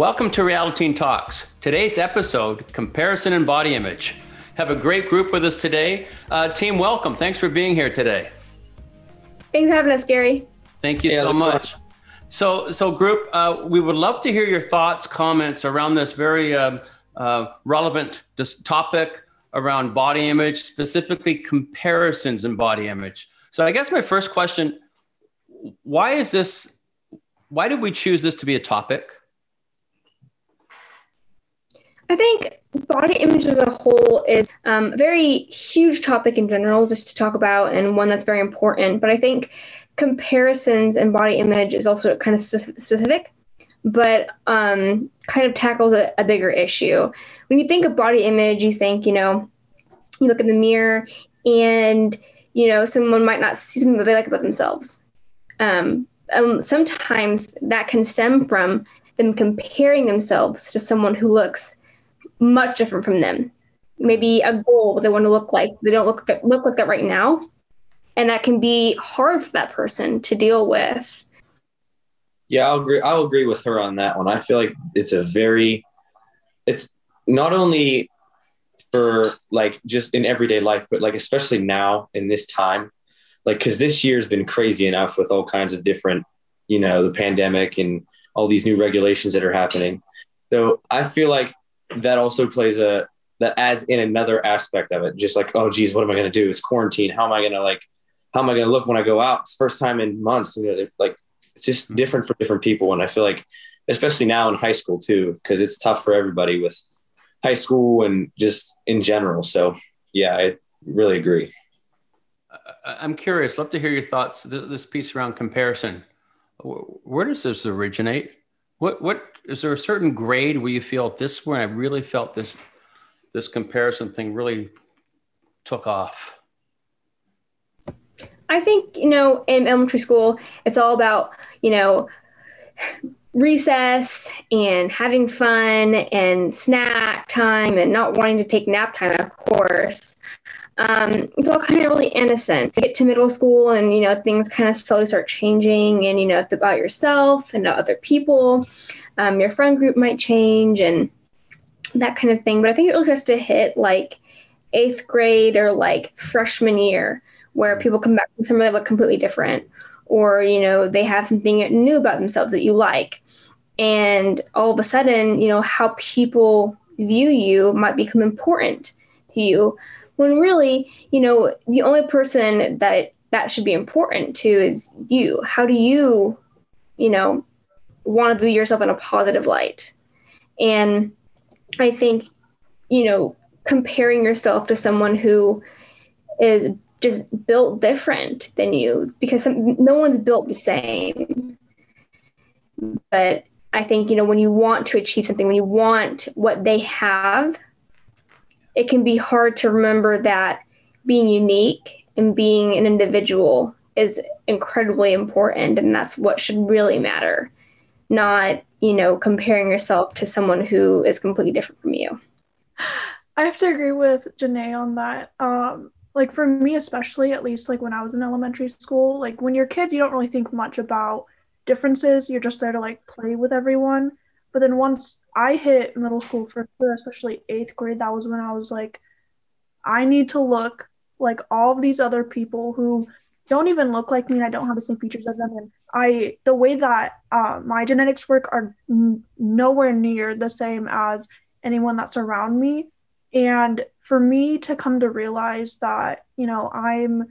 Welcome to Realiteen Talks. Today's episode Comparison and Body Image. Have a great group with us today. Uh, team, welcome. Thanks for being here today. Thanks for having us, Gary. Thank you yeah, so much. So, so group, uh, we would love to hear your thoughts, comments around this very uh, uh relevant topic around body image, specifically comparisons in body image. So, I guess my first question: Why is this? Why did we choose this to be a topic? I think body image as a whole is um, a very huge topic in general, just to talk about, and one that's very important. But I think comparisons and body image is also kind of specific, but um, kind of tackles a, a bigger issue. When you think of body image, you think, you know, you look in the mirror and, you know, someone might not see something that they like about themselves. Um, um, sometimes that can stem from them comparing themselves to someone who looks much different from them. Maybe mm. a goal they want to look like. They don't look like, look like that right now, and that can be hard for that person to deal with. Yeah, I'll agree. I'll agree with her on that one. I feel like it's a very, it's not only for like just in everyday life, but like especially now in this time, like because this year's been crazy enough with all kinds of different, you know, the pandemic and all these new regulations that are happening. So I feel like that also plays a that adds in another aspect of it. Just like, oh geez, what am I gonna do? It's quarantine. How am I gonna like how am I gonna look when I go out? It's first time in months. You know, like it's just mm-hmm. different for different people. And I feel like especially now in high school too, because it's tough for everybody with high school and just in general. So yeah, I really agree. I'm curious. Love to hear your thoughts. This piece around comparison. Where does this originate? What what is there a certain grade where you feel this when I really felt this this comparison thing really took off? I think, you know, in elementary school, it's all about, you know, recess and having fun and snack time and not wanting to take nap time, of course. Um, it's all kind of really innocent. You get to middle school and, you know, things kind of slowly start changing and, you know, it's about yourself and other people um, your friend group might change and that kind of thing. But I think it really starts to hit like eighth grade or like freshman year where people come back from somewhere look completely different or you know they have something new about themselves that you like. And all of a sudden you know how people view you might become important to you when really you know the only person that that should be important to is you. How do you you know want to view yourself in a positive light. And I think, you know, comparing yourself to someone who is just built different than you because some, no one's built the same. But I think, you know, when you want to achieve something, when you want what they have, it can be hard to remember that being unique and being an individual is incredibly important and that's what should really matter not, you know, comparing yourself to someone who is completely different from you. I have to agree with Janae on that. Um, like for me, especially, at least like when I was in elementary school, like when you're kids, you don't really think much about differences. You're just there to like play with everyone. But then once I hit middle school for sure, especially eighth grade, that was when I was like, I need to look like all of these other people who don't even look like me and I don't have the same features as them. And I, the way that uh, my genetics work are n- nowhere near the same as anyone that's around me. And for me to come to realize that, you know, I'm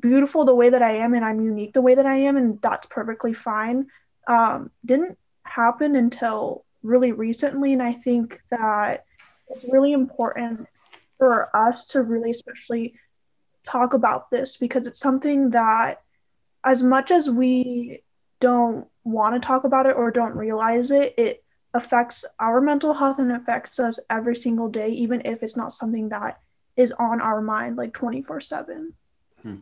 beautiful the way that I am and I'm unique the way that I am, and that's perfectly fine, um, didn't happen until really recently. And I think that it's really important for us to really, especially talk about this because it's something that as much as we don't want to talk about it or don't realize it it affects our mental health and affects us every single day even if it's not something that is on our mind like 24 7 hmm.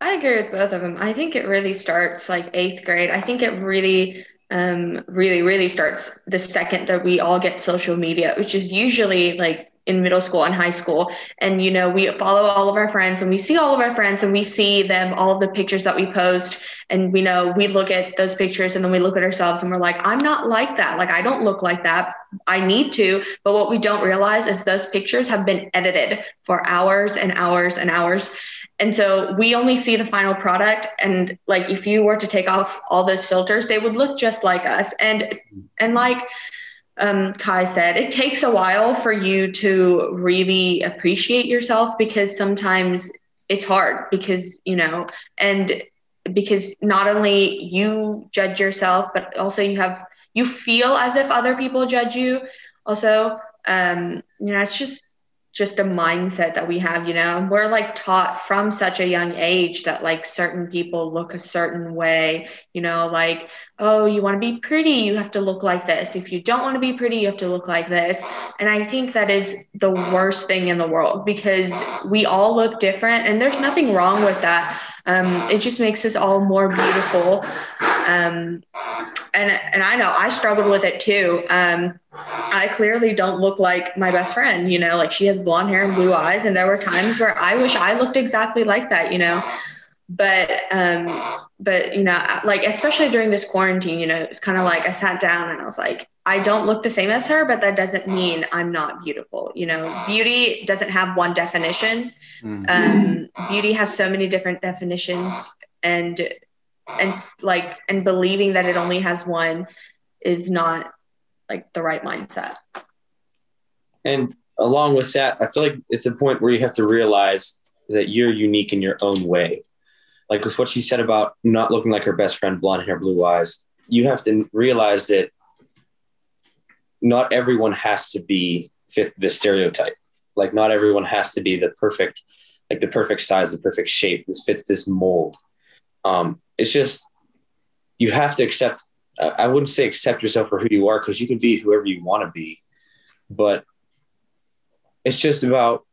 i agree with both of them i think it really starts like eighth grade. I think it really um, really really starts the second that we all get social media which is usually like in middle school and high school. And you know we follow all of our friends and we see all of our friends and we see them all of the pictures that we post. And we know we look at those pictures and then we look at ourselves and we're like i'm not like that. Like i don't look like that. I need to. But what we don't realize is those pictures have been edited for hours and hours and hours. And so we only see the final product. And like if you were to take off all those filters they would look just like us. And and like um, kai said it takes a while for you to really appreciate yourself because sometimes it's hard because you know and because not only you judge yourself but also you have you feel as if other people judge you. Also um, you know it's just just a mindset that we have, you know. We're like taught from such a young age that like certain people look a certain way, you know, like, oh, you want to be pretty, you have to look like this. If you don't want to be pretty, you have to look like this. And I think that is the worst thing in the world because we all look different and there's nothing wrong with that. Um, it just makes us all more beautiful. Um, and and I know I struggled with it too. Um, I clearly don't look like my best friend, you know, like she has blonde hair and blue eyes, and there were times where I wish I looked exactly like that, you know. But um, but you know, like especially during this quarantine, you know, it's kind of like I sat down and I was like, I don't look the same as her, but that doesn't mean I'm not beautiful. You know, beauty doesn't have one definition. Mm-hmm. Um, beauty has so many different definitions, and and like and believing that it only has one is not like the right mindset. And along with that i feel like it's a point where you have to realize that you're unique in your own way. Like with what she said about not looking like her best friend blonde hair blue eyes you have to realize that not everyone has to be fit the stereotype. Like not everyone has to be the perfect like the perfect size the perfect shape this fits this mold. Um, it's just you have to accept. I wouldn't say accept yourself for who you are because you can be whoever you want to be, but it's just about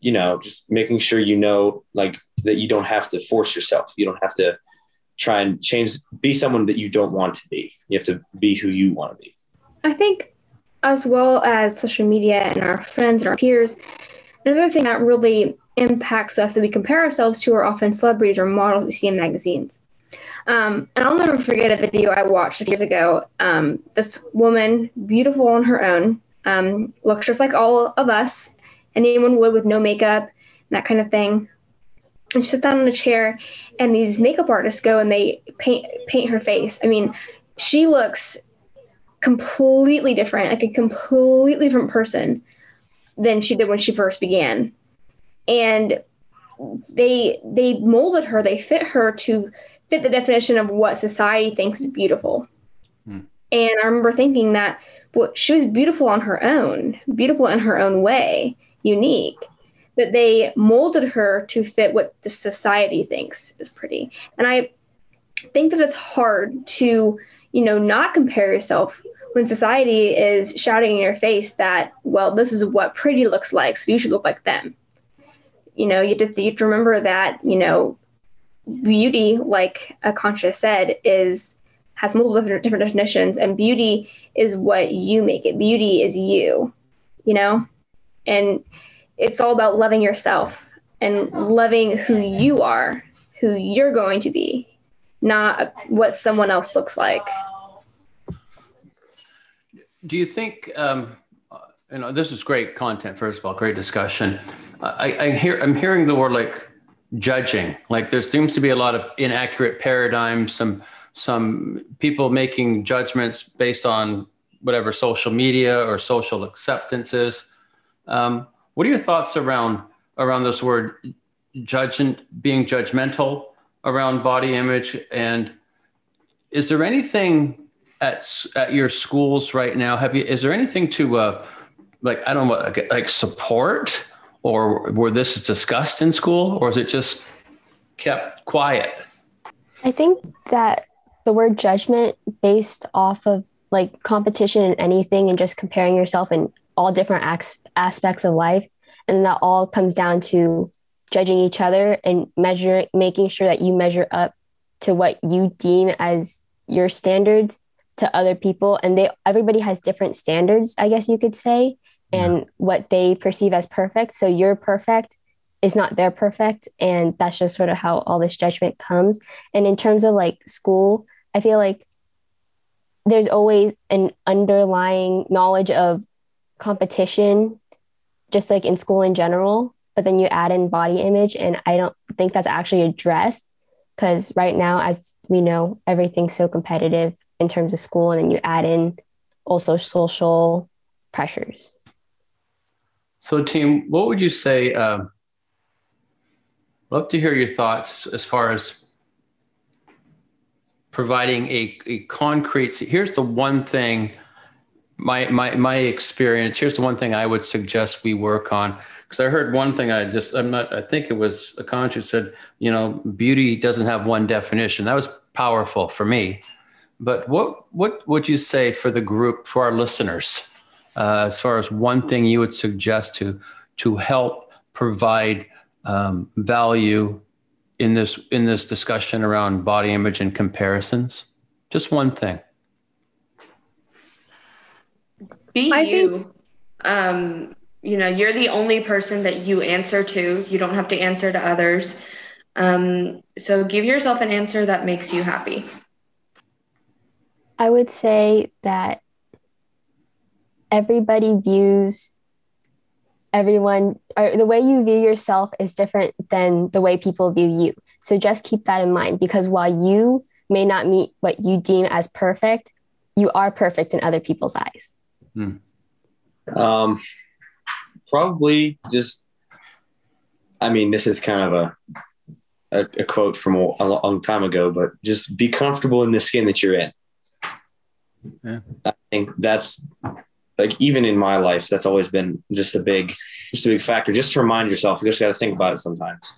you know just making sure you know like that you don't have to force yourself. You don't have to try and change be someone that you don't want to be. You have to be who you want to be. I think as well as social media and our friends and our peers, another thing that really impacts us that we compare ourselves to are often celebrities or models we see in magazines. Um, and I'll never forget a video I watched years ago. Um, this woman, beautiful on her own, um, looks just like all of us, anyone would with no makeup, that kind of thing. And she sits down in a chair, and these makeup artists go and they paint paint her face. I mean, she looks completely different, like a completely different person than she did when she first began. And they they molded her, they fit her to fit the definition of what society thinks is beautiful. Hmm. And I remember thinking that well, she was beautiful on her own, beautiful in her own way, unique. That they molded her to fit what the society thinks is pretty. And I think that it's hard to, you know, not compare yourself when society is shouting in your face that, well, this is what pretty looks like, so you should look like them. You know, you have to, you have to remember that, you know, beauty, like A Akansha said, is has multiple different, different definitions, and beauty is what you make it. Beauty is you, you know, and it's all about loving yourself and loving who you are, who you're going to be, not what someone else looks like. Do you think? Um, you know, this is great content. First of all, great discussion. I, I hear I'm hearing the word like judging. Like there seems to be a lot of inaccurate paradigms, some some people making judgments based on whatever social media or social acceptances. Um, what are your thoughts around around this word judging, being judgmental around body image, and is there anything at at your schools right now? Have you is there anything to uh, like I don't know like support or were this discussed in school or is it just kept quiet? I think that the word judgment based off of like competition in anything and just comparing yourself in all different acts, aspects of life and that all comes down to judging each other and measuring making sure that you measure up to what you deem as your standards to other people and they everybody has different standards i guess you could say and yeah. what they perceive as perfect. So you're perfect is not their perfect. And that's just sort of how all this judgment comes. And in terms of like school, I feel like there's always an underlying knowledge of competition, just like in school in general. But then you add in body image, and I don't think that's actually addressed because right now, as we know, everything's so competitive in terms of school, and then you add in also social pressures. So, team, what would you say? Um, love to hear your thoughts as far as providing a, a concrete. Here's the one thing, my my my experience. Here's the one thing I would suggest we work on because I heard one thing. I just I'm not. I think it was Akansha said. You know, beauty doesn't have one definition. That was powerful for me. But what what would you say for the group for our listeners? Uh, as far as one thing you would suggest to to help provide um, value in this in this discussion around body image and comparisons? Just one thing. Be I you. Think- um, you know, you're the only person that you answer to. You don't have to answer to others. Um, so give yourself an answer that makes you happy. I would say that everybody views everyone or the way you view yourself is different than the way people view you. So just keep that in mind because while you may not meet what you deem as perfect, you are perfect in other people's eyes. Hmm. Um, probably just, I mean, this is kind of a, a, a quote from a, a, long time ago, but just be comfortable in the skin that you're in. Yeah. I think that's like even in my life, that's always been just a big, just a big factor. Just to remind yourself, you just got to think about it sometimes.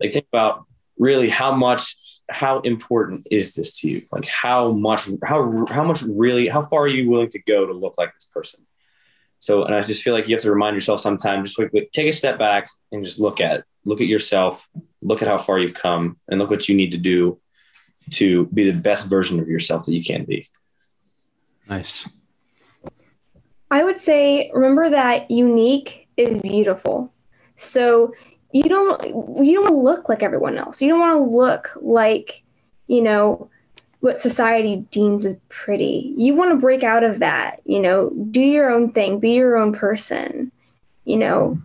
Like think about really how much, how important is this to you? Like how much, how how much really, how far are you willing to go to look like this person? So, and I just feel like you have to remind yourself sometimes, just like, take a step back and just look at, look at yourself, look at how far you've come, and look what you need to do to be the best version of yourself that you can be. Nice. I would say remember that unique is beautiful. So you don't you don't look like everyone else. You don't want to look like, you know, what society deems as pretty. You want to break out of that, you know, do your own thing, be your own person. You know,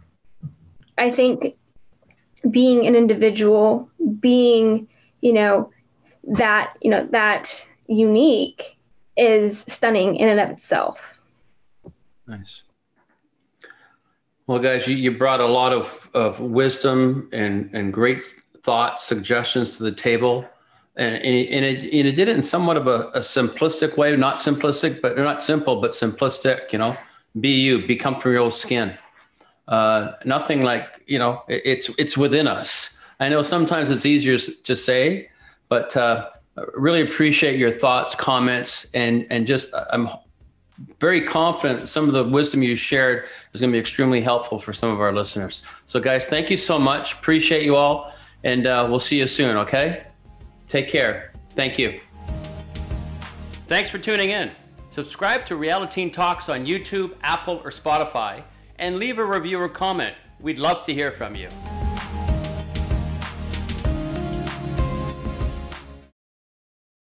I think being an individual, being, you know, that, you know, that unique is stunning in and of itself. Nice. Well, guys, you, you brought a lot of, of wisdom and, and great thoughts, suggestions to the table. And, and, it, and it did it in somewhat of a, a simplistic way, not simplistic, but not simple, but simplistic, you know, be you, be comfortable your skin. Uh, nothing like, you know, it, it's, it's within us. I know sometimes it's easier to say, but uh, really appreciate your thoughts, comments, and, and just I'm very confident some of the wisdom you shared is going to be extremely helpful for some of our listeners. So, guys, thank you so much. Appreciate you all. And uh, we'll see you soon, okay? Take care. Thank you. Thanks for tuning in. Subscribe to Realiteen Talks on YouTube, Apple, or Spotify, and leave a review or comment. We'd love to hear from you.